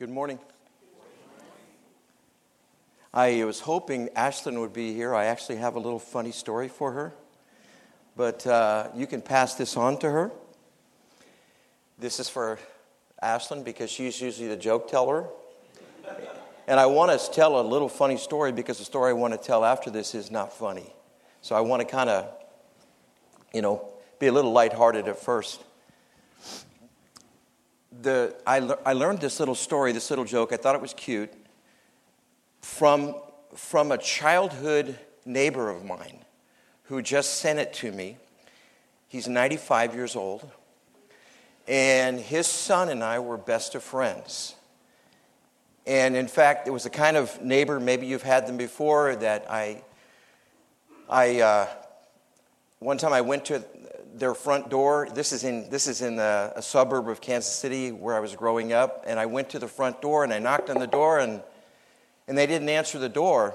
Good morning. I was hoping Ashlyn would be here. I actually have a little funny story for her, but uh, you can pass this on to her. This is for Ashlyn because she's usually the joke teller. And I want to tell a little funny story because the story I want to tell after this is not funny. So I want to kind of, you know, be a little lighthearted at first the, I, I learned this little story, this little joke. I thought it was cute from, from a childhood neighbor of mine who just sent it to me. He's 95 years old. And his son and I were best of friends. And in fact, it was the kind of neighbor, maybe you've had them before, that I, I uh, one time I went to their front door. This is in this is in a, a, suburb of Kansas City where I was growing up, and I went to the front door and I knocked on the door and and they didn't answer the door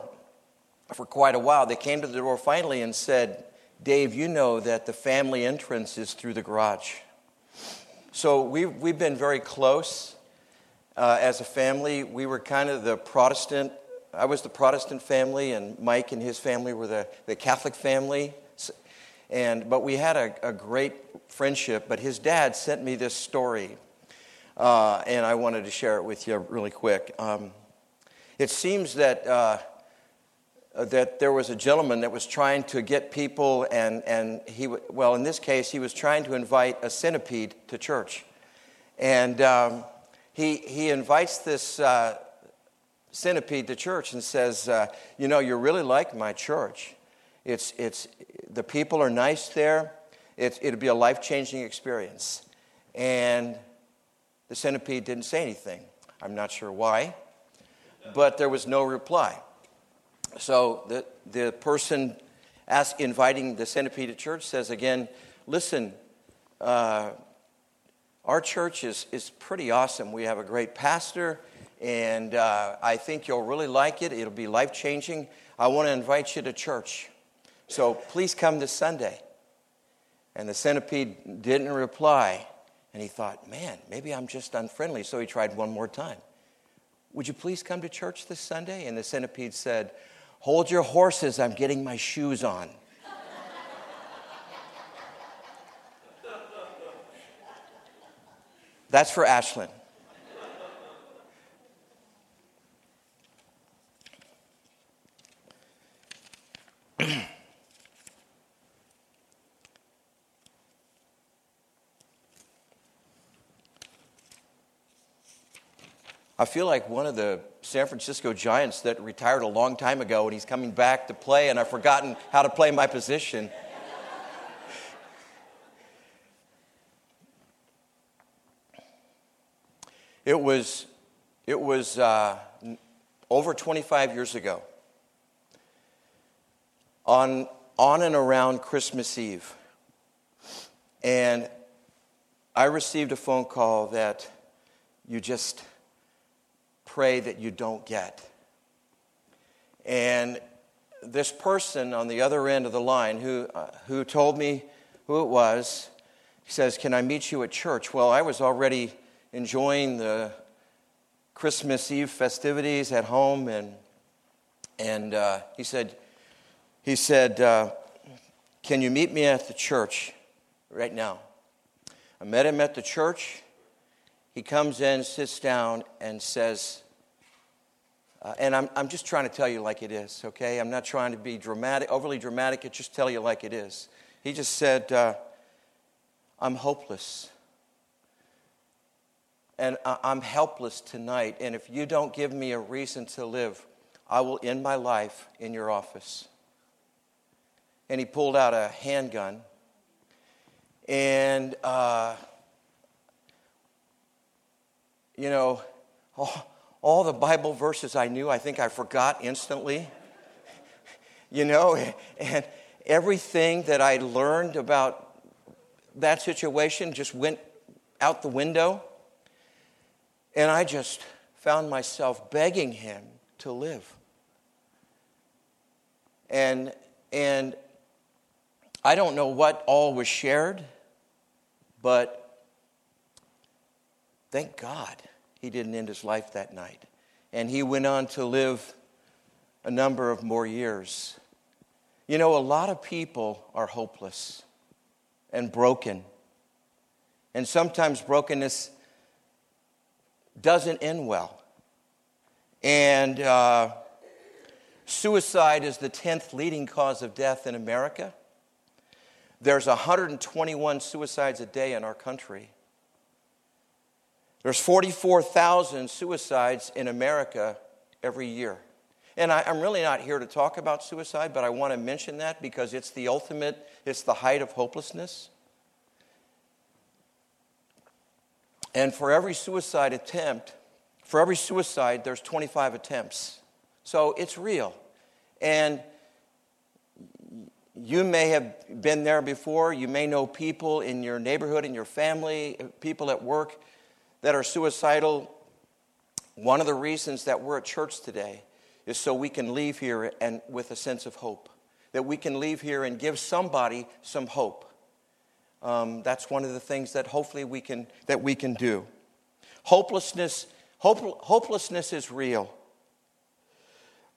for quite a while. They came to the door finally and said, "Dave, you know that the family entrance is through the garage." So we we've, we've been very close uh, as a family. We were kind of the Protestant. I was the Protestant family, and Mike and his family were the, the Catholic family. And, but we had a, a great friendship. But his dad sent me this story, uh, and I wanted to share it with you really quick. Um, it seems that, uh, that there was a gentleman that was trying to get people, and, and he, well, in this case, he was trying to invite a centipede to church. And um, he, he invites this uh, centipede to church and says, uh, You know, you're really like my church. It's, it's, the people are nice there. It, it'll be a life changing experience. And the centipede didn't say anything. I'm not sure why, but there was no reply. So the, the person ask, inviting the centipede to church says again, listen, uh, our church is, is pretty awesome. We have a great pastor, and uh, I think you'll really like it. It'll be life changing. I want to invite you to church. So please come this Sunday. And the centipede didn't reply. And he thought, man, maybe I'm just unfriendly. So he tried one more time. Would you please come to church this Sunday? And the centipede said, Hold your horses, I'm getting my shoes on. That's for Ashlyn. I feel like one of the San Francisco Giants that retired a long time ago and he's coming back to play, and I've forgotten how to play my position. it was, it was uh, over 25 years ago, on, on and around Christmas Eve. And I received a phone call that you just pray that you don't get. And this person on the other end of the line who, uh, who told me who it was, says, Can I meet you at church? Well, I was already enjoying the Christmas Eve festivities at home, and, and uh, he said, he said uh, Can you meet me at the church right now? I met him at the church. He comes in, sits down, and says, uh, and I'm, I'm just trying to tell you like it is, okay? I'm not trying to be dramatic, overly dramatic. I just tell you like it is. He just said, uh, I'm hopeless. And I'm helpless tonight. And if you don't give me a reason to live, I will end my life in your office. And he pulled out a handgun. And, uh, you know, oh, all the Bible verses I knew, I think I forgot instantly. you know, and everything that I learned about that situation just went out the window. And I just found myself begging him to live. And, and I don't know what all was shared, but thank God he didn't end his life that night. And he went on to live a number of more years. You know, a lot of people are hopeless and broken. And sometimes brokenness doesn't end well. And uh, suicide is the 10th leading cause of death in America. There's 121 suicides a day in our country. There's 44,000 suicides in America every year. And I, am really not here to talk about suicide, but I want to mention that because it's the ultimate, it's the height of hopelessness. And for every suicide attempt, for every suicide, there's 25 attempts. So it's real. And you may have been there before. You may know people in your neighborhood, in your family, people at work that are suicidal. One of the reasons that we're at church today is so we can leave here and with a sense of hope. That we can leave here and give somebody some hope. Um, that's one of the things that hopefully we can, that we can do. Hopelessness, hope, hopelessness is real.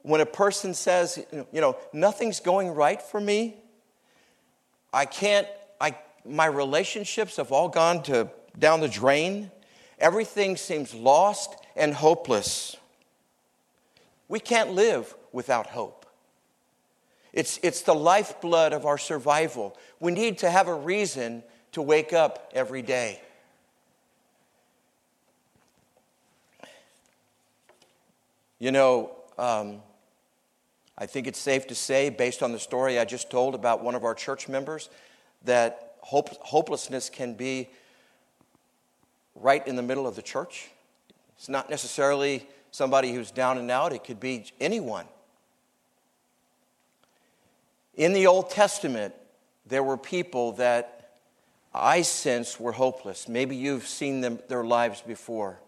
When a person says, you know, nothing's going right for me, I can't, I, my relationships have all gone to, down the drain, everything seems lost and hopeless. We can't live without hope. It's, it's the lifeblood of our survival. We need to have a reason to wake up every day. You know, um, I think it's safe to say, based on the story I just told about one of our church members, that hope, hopelessness can be right in the middle of the church. It's not necessarily somebody who's down and out, it could be anyone. In the Old Testament, there were people that I sense were hopeless. Maybe you've seen them, their lives before.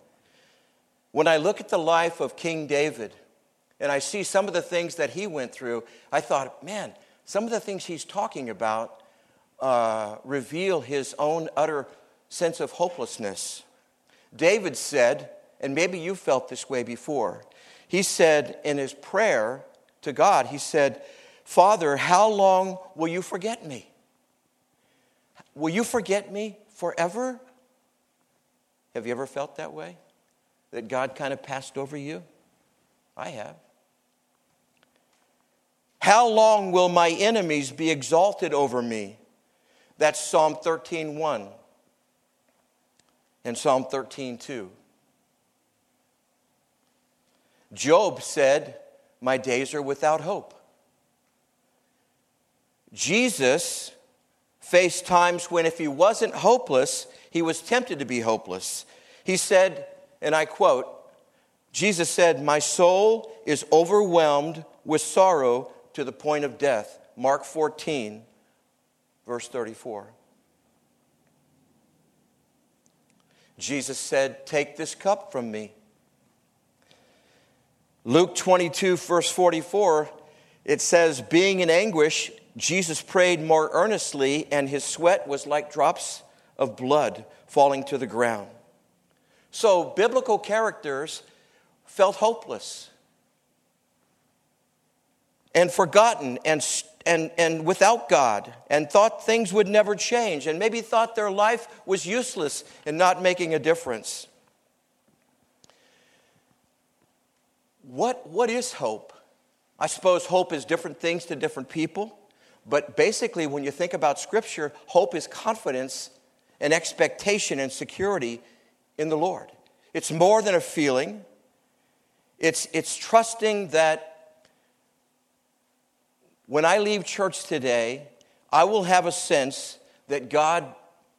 When I look at the life of King David and I see some of the things that he went through, I thought, man, some of the things he's talking about uh, reveal his own utter sense of hopelessness. David said, and maybe you felt this way before. He said in his prayer to God, he said, Father, how long will you forget me? Will you forget me forever? Have you ever felt that way? That God kind of passed over you? I have. How long will my enemies be exalted over me? That's Psalm 13:1 and Psalm 13:2. Job said, My days are without hope. Jesus faced times when, if he wasn't hopeless, he was tempted to be hopeless. He said, and I quote, Jesus said, My soul is overwhelmed with sorrow to the point of death. Mark 14, verse 34. Jesus said, Take this cup from me. Luke 22, verse 44, it says, Being in anguish, Jesus prayed more earnestly, and his sweat was like drops of blood falling to the ground. So, biblical characters felt hopeless and forgotten and, and, and without God, and thought things would never change, and maybe thought their life was useless and not making a difference. What, what is hope? I suppose hope is different things to different people, but basically, when you think about Scripture, hope is confidence and expectation and security in the Lord. It's more than a feeling, it's, it's trusting that when I leave church today, I will have a sense that God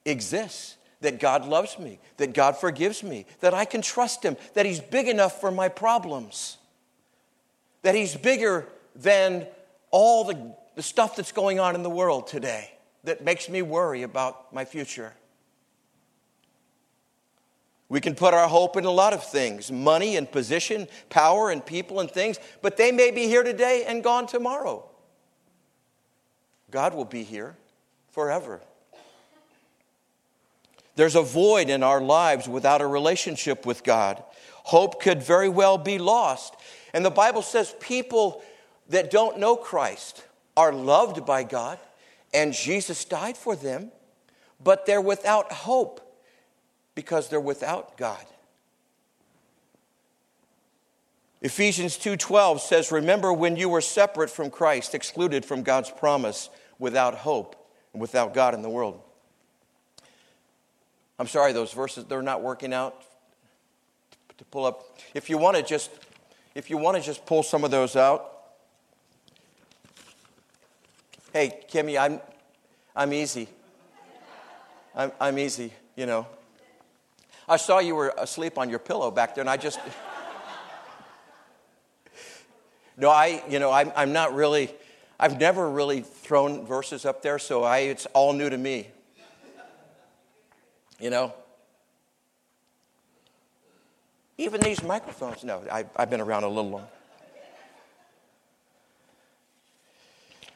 exists, that God loves me, that God forgives me, that I can trust Him, that He's big enough for my problems that He's bigger than all the, the stuff that's going on in the world today that makes me worry about my future. We can put our hope in a lot of things money and position, power and people and things, but they may be here today and gone tomorrow. God will be here forever. There's a void in our lives without a relationship with God. Hope could very well be lost. And the Bible says people that don't know Christ are loved by God, and Jesus died for them, but they're without hope because they're without God. Ephesians 2:12 says, "Remember when you were separate from Christ, excluded from God's promise, without hope, and without God in the world." I'm sorry, those verses they're not working out to pull up. If you want to just if you want to just pull some of those out. Hey, Kimmy, I'm I'm easy. I'm, I'm easy, you know. I saw you were asleep on your pillow back there, and I just no, I, you know, I'm, I'm not really, I've never really thrown verses up there, so I, it's all new to me. You know? Even these microphones, no, I, I've been around a little long.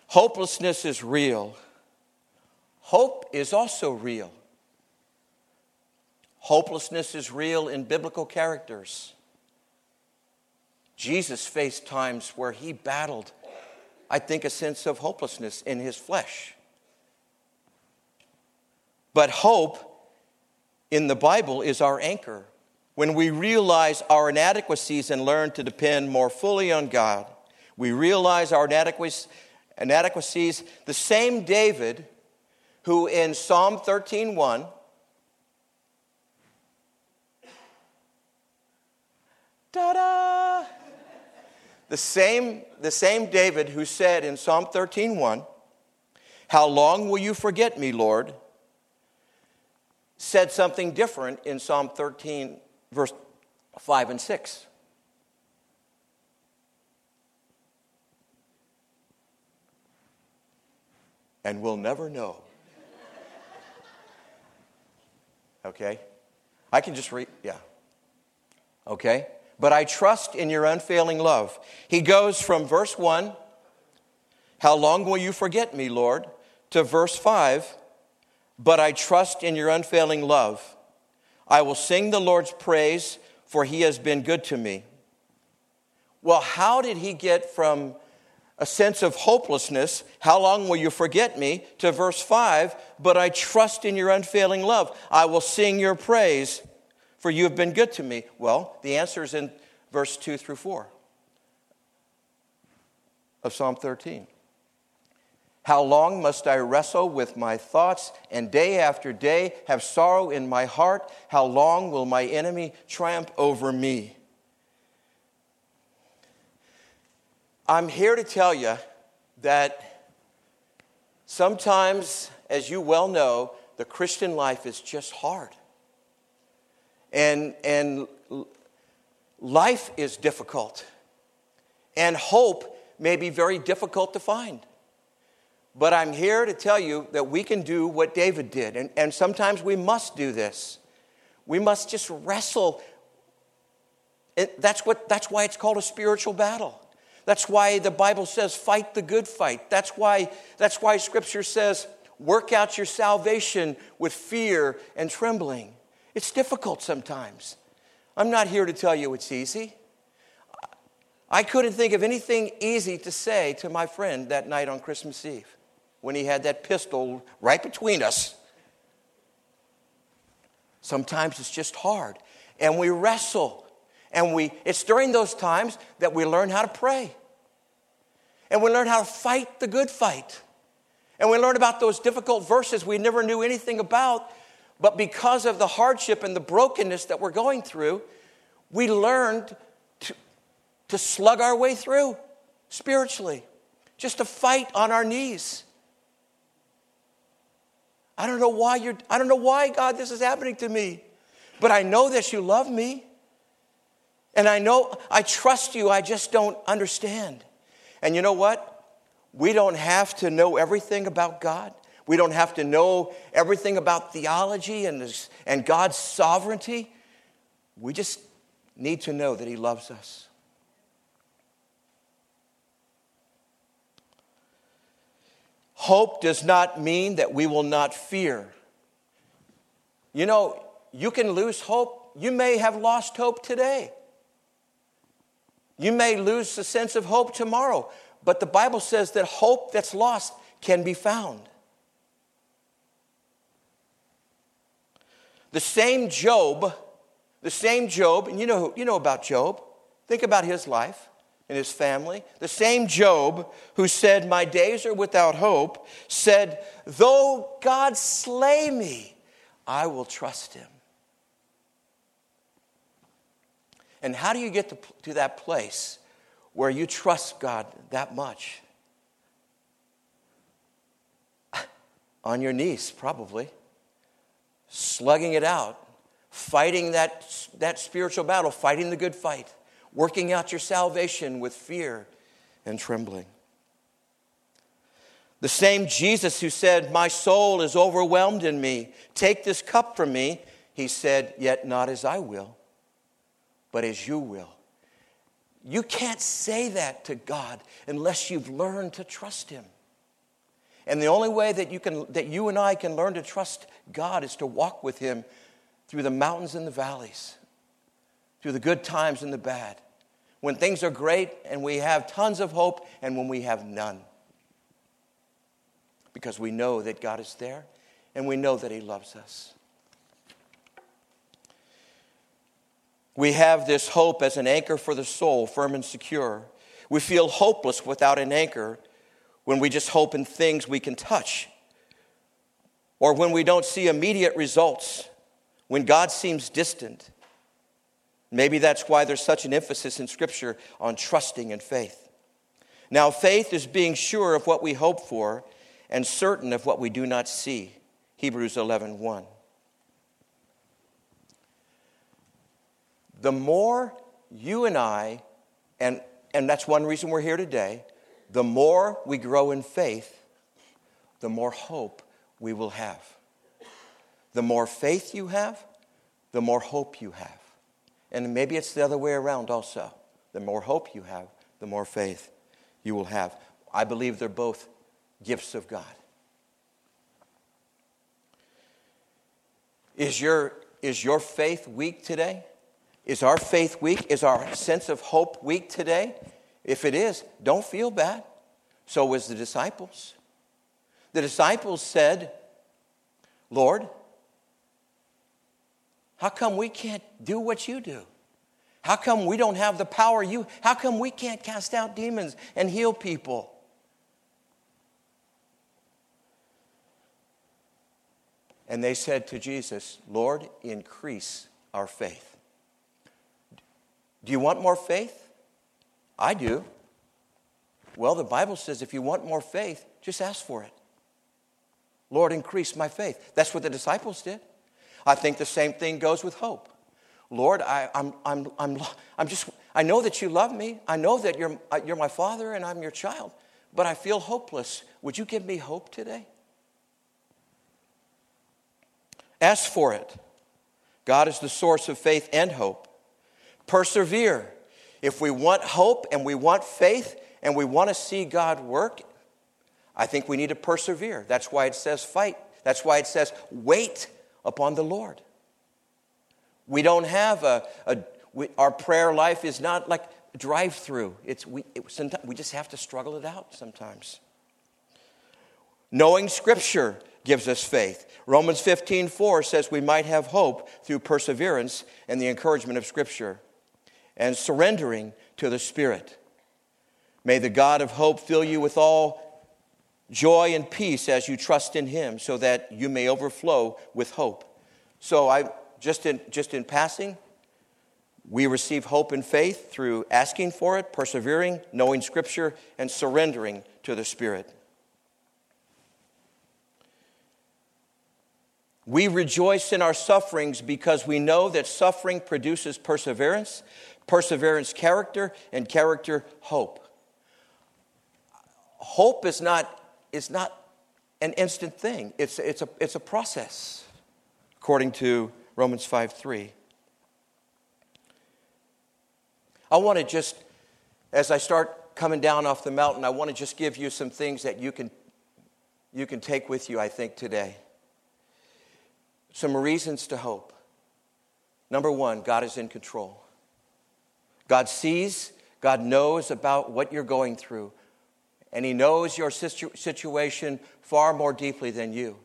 Hopelessness is real. Hope is also real. Hopelessness is real in biblical characters. Jesus faced times where he battled, I think, a sense of hopelessness in his flesh. But hope in the Bible is our anchor. When we realize our inadequacies and learn to depend more fully on God, we realize our inadequacies. The same David who in Psalm 13:1 Ta-da! The same, the same David who said in Psalm 13:1, How long will you forget me, Lord? said something different in Psalm 13, verse 5 and 6. And we'll never know. Okay? I can just read, yeah. Okay? But I trust in your unfailing love. He goes from verse 1, How long will you forget me, Lord? to verse 5, But I trust in your unfailing love. I will sing the Lord's praise, for he has been good to me. Well, how did he get from a sense of hopelessness, how long will you forget me, to verse 5, but I trust in your unfailing love. I will sing your praise for you have been good to me. Well, the answer is in verse 2 through 4 of Psalm 13. How long must I wrestle with my thoughts and day after day have sorrow in my heart? How long will my enemy triumph over me? I'm here to tell you that sometimes, as you well know, the Christian life is just hard. And, and life is difficult. And hope may be very difficult to find. But I'm here to tell you that we can do what David did. And, and sometimes we must do this. We must just wrestle. It, that's, what, that's why it's called a spiritual battle. That's why the Bible says, fight the good fight. That's why, that's why Scripture says, work out your salvation with fear and trembling. It's difficult sometimes. I'm not here to tell you it's easy. I couldn't think of anything easy to say to my friend that night on Christmas Eve when he had that pistol right between us. Sometimes it's just hard. And we wrestle. And we it's during those times that we learn how to pray. And we learn how to fight the good fight. And we learn about those difficult verses we never knew anything about but because of the hardship and the brokenness that we're going through, we learned to, to slug our way through spiritually, just to fight on our knees. I don't know why you're, I don't know why, God, this is happening to me, but I know that you love me. And I know, I trust you, I just don't understand. And you know what? We don't have to know everything about God. We don't have to know everything about theology and, and God's sovereignty. We just need to know that He loves us. Hope does not mean that we will not fear. You know, you can lose hope. You may have lost hope today. You may lose the sense of hope tomorrow. But the Bible says that hope that's lost can be found. The same Job, the same Job, and you know, you know about Job. Think about his life and his family. The same Job who said, My days are without hope, said, Though God slay me, I will trust him. And how do you get to, to that place where you trust God that much? On your knees, probably, slugging it out, fighting that, that spiritual battle, fighting the good fight, working out your salvation with fear and trembling. The same Jesus who said, My soul is overwhelmed in me, take this cup from me, he said, Yet not as I will, but as you will. You can't say that to God unless you've learned to trust Him. And the only way that you, can, that you and I can learn to trust God is to walk with Him through the mountains and the valleys, through the good times and the bad, when things are great and we have tons of hope, and when we have none. Because we know that God is there and we know that He loves us. We have this hope as an anchor for the soul, firm and secure. We feel hopeless without an anchor when we just hope in things we can touch, or when we don't see immediate results, when God seems distant. Maybe that's why there's such an emphasis in Scripture on trusting and faith. Now, faith is being sure of what we hope for and certain of what we do not see. Hebrews 11 1. the more you and I, and, and that's one reason we're here today, the more we grow in faith, the more hope we will have. The more faith you have, the more hope you have. And maybe it's the other way around also. The more hope you have, the more faith you will have. I believe they're both gifts of God. Is your, is your faith weak today? Is our faith weak? Is our sense of hope weak today? If it is, don't feel bad. So was the disciples. The disciples said, Lord, how come we can't do what you do? How come we don't have the power you? How come we can't cast out demons and heal people? And they said to Jesus, Lord, increase our faith. Do you want more faith? I do. Well, the Bible says if you want more faith, just ask for it. Lord, increase my faith. That's what the disciples did. I think the same thing goes with hope. Lord, I, am I'm, I'm, I'm, I'm just, I know that you love me. I know that you're, uh, you're my father and I'm your child, but I feel hopeless. Would you give me hope today? Ask for it. God is the source of faith and hope. Persevere. If we want hope and we want faith and we want to see God work, I think we need to persevere. That's why it says fight. That's why it says wait upon the Lord. We don't have a, a we, our prayer life is not like drive through. It's we, it, sometimes, we just have to struggle it out sometimes. Knowing Scripture gives us faith. Romans 15 4 says we might have hope through perseverance and the encouragement of Scripture and surrendering to the Spirit. May the God of hope fill you with all joy and peace as you trust in Him, so that you may overflow with hope. So, I just in, just in passing, we receive hope and faith through asking for it, persevering, knowing Scripture, and surrendering to the Spirit. We rejoice in our sufferings because we know that suffering produces perseverance, perseverance, character, and character, hope. Hope is not, is not an instant thing, it's, it's, a, it's a process, according to Romans 5 3. I want to just, as I start coming down off the mountain, I want to just give you some things that you can, you can take with you, I think, today. some reasons to hope. Number one, God is in control. God sees, God knows about what you're going through, and He knows your situ- situation far more deeply than you.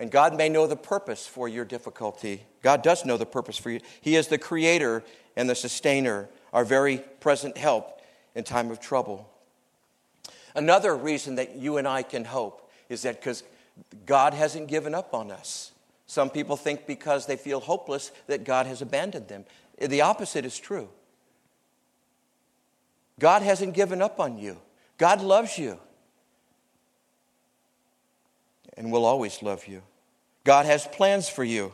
And God may know the purpose for your difficulty. God does know the purpose for you. He is the creator and the sustainer, our very present help in time of trouble. Another reason that you and I can hope is that because God hasn't given up on us. Some people think because they feel hopeless that God has abandoned them. The opposite is true. God hasn't given up on you. God loves you and will always love you. God has plans for you,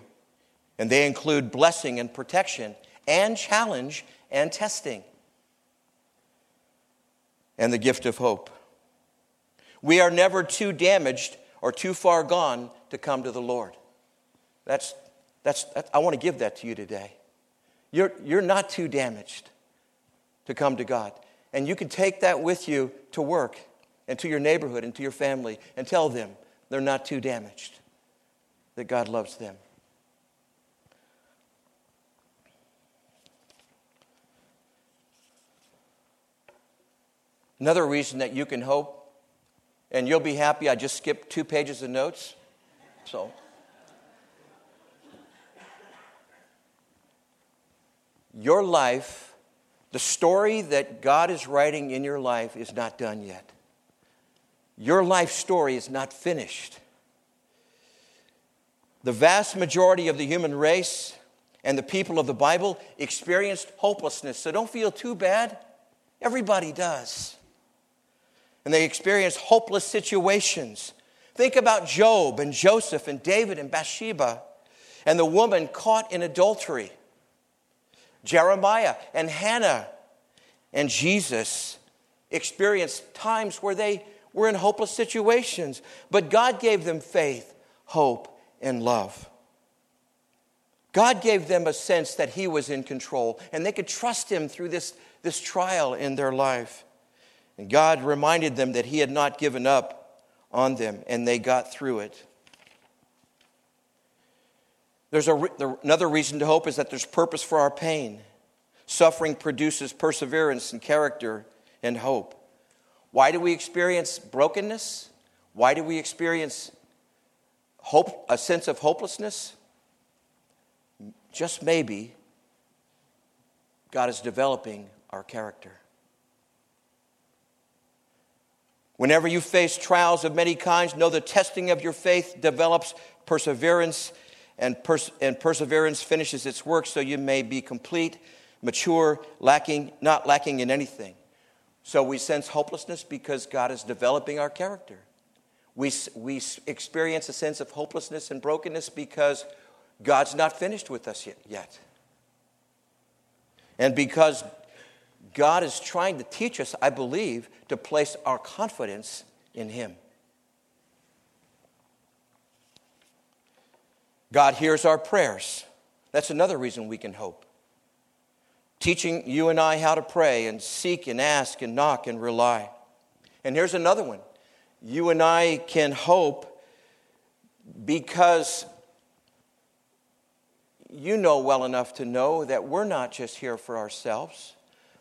and they include blessing and protection, and challenge and testing, and the gift of hope. We are never too damaged or too far gone to come to the Lord. That's, that's, I want to give that to you today. You're, you're not too damaged to come to God. And you can take that with you to work and to your neighborhood and to your family and tell them they're not too damaged, that God loves them. Another reason that you can hope, and you'll be happy, I just skipped two pages of notes. So. Your life, the story that God is writing in your life, is not done yet. Your life story is not finished. The vast majority of the human race and the people of the Bible experienced hopelessness. So don't feel too bad. Everybody does. And they experienced hopeless situations. Think about Job and Joseph and David and Bathsheba and the woman caught in adultery. Jeremiah and Hannah and Jesus experienced times where they were in hopeless situations, but God gave them faith, hope, and love. God gave them a sense that He was in control and they could trust Him through this, this trial in their life. And God reminded them that He had not given up on them and they got through it. There's a, another reason to hope is that there's purpose for our pain. Suffering produces perseverance and character and hope. Why do we experience brokenness? Why do we experience hope, a sense of hopelessness? Just maybe God is developing our character. Whenever you face trials of many kinds, know the testing of your faith develops perseverance, and, pers- and perseverance finishes its work so you may be complete, mature, lacking, not lacking in anything. So we sense hopelessness because God is developing our character. We, we experience a sense of hopelessness and brokenness because God's not finished with us yet. yet. And because God is trying to teach us, I believe, to place our confidence in Him. God hears our prayers. That's another reason we can hope teaching you and I how to pray and seek and ask and knock and rely. And here's another one you and I can hope because you know well enough to know that we're not just here for ourselves.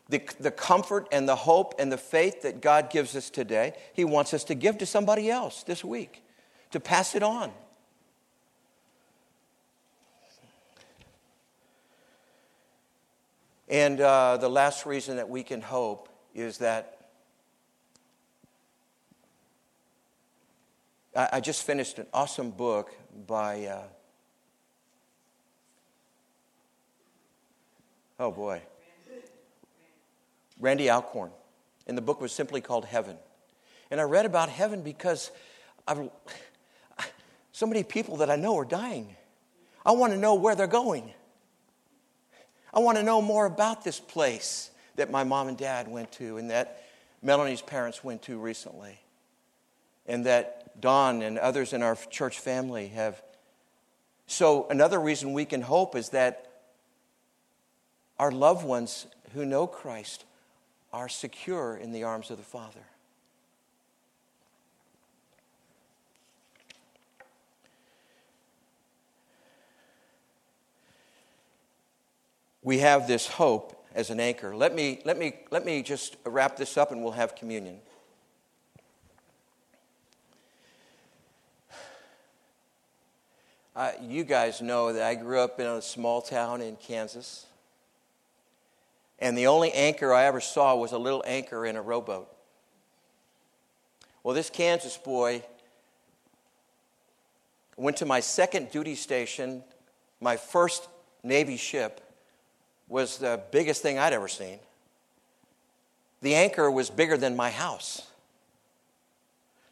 The, the comfort and the hope and the faith that God gives us today, He wants us to give to somebody else this week, to pass it on. And uh, the last reason that we can hope is that I, I just finished an awesome book by, uh, oh boy, Randy Alcorn. And the book was simply called Heaven. And I read about heaven because I've, so many people that I know are dying. I want to know where they're going. I want to know more about this place that my mom and dad went to and that Melanie's parents went to recently. And that Don and others in our church family have. So, another reason we can hope is that our loved ones who know Christ are secure in the arms of the Father. We have this hope as an anchor. Let me, let me, let me just wrap this up and we'll have communion. Uh, you guys know that I grew up in a small town in Kansas. And the only anchor I ever saw was a little anchor in a rowboat. Well, this Kansas boy went to my second duty station. My first Navy ship was the biggest thing I'd ever seen. The anchor was bigger than my house.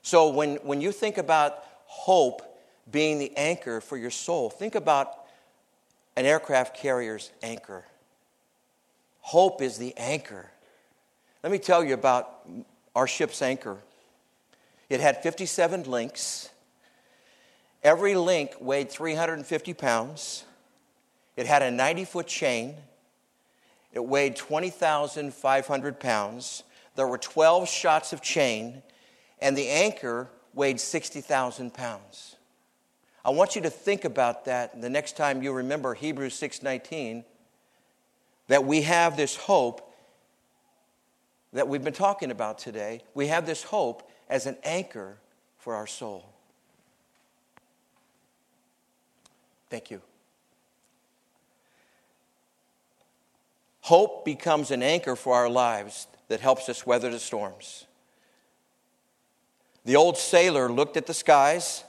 So when, when you think about hope being the anchor for your soul, think about an aircraft carrier's anchor. Hope is the anchor. Let me tell you about our ship's anchor. It had 57 links. Every link weighed 350 pounds. It had a 90 foot chain. It weighed 20,500 pounds. There were 12 shots of chain, and the anchor weighed 60,000 pounds. I want you to think about that the next time you remember Hebrews 6:19 that we have this hope that we've been talking about today. We have this hope as an anchor for our soul. Thank you. Hope becomes an anchor for our lives that helps us weather the storms. The old sailor looked at the skies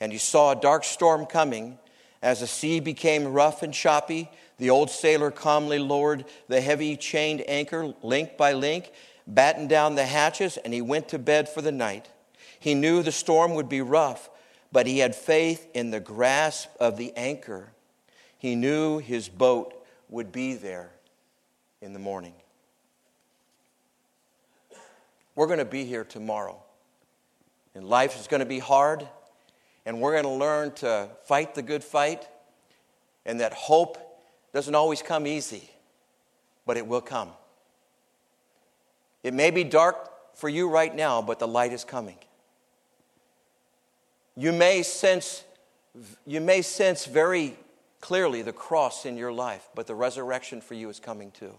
and he saw a dark storm coming. As the sea became rough and choppy, the old sailor calmly lowered the heavy chained anchor link by link, battened down the hatches, and he went to bed for the night. He knew the storm would be rough, but he had faith in the grasp of the anchor. He knew his boat would be there in the morning. We're going to be here tomorrow. And life is going to be hard, and we're going to learn to fight the good fight, and that hope doesn't always come easy, but it will come. It may be dark for you right now, but the light is coming. You may sense, you may sense very clearly the cross in your life, but the resurrection for you is coming too.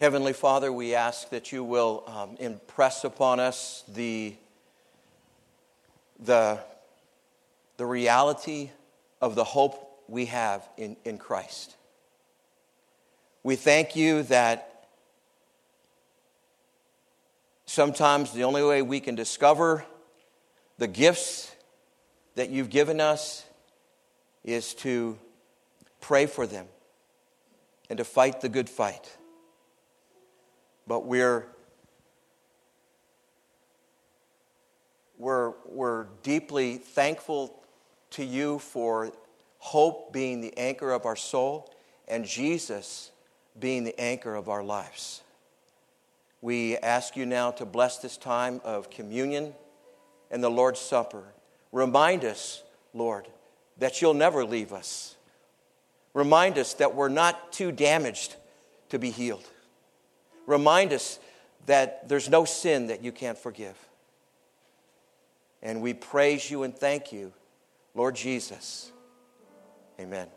Heavenly Father, we ask that you will um, impress upon us the, the, the reality of the hope we have in, in Christ. We thank you that sometimes the only way we can discover the gifts that you've given us is to pray for them and to fight the good fight but we're we're, we're deeply thankful to you for hope being the anchor of our soul and Jesus being the anchor of our lives. We ask you now to bless this time of communion and the Lord's Supper. Remind us, Lord, that you'll never leave us. Remind us that we're not too damaged to be healed. Remind us that there's no sin that you can't forgive. And we praise you and thank you, Lord Jesus. Amen.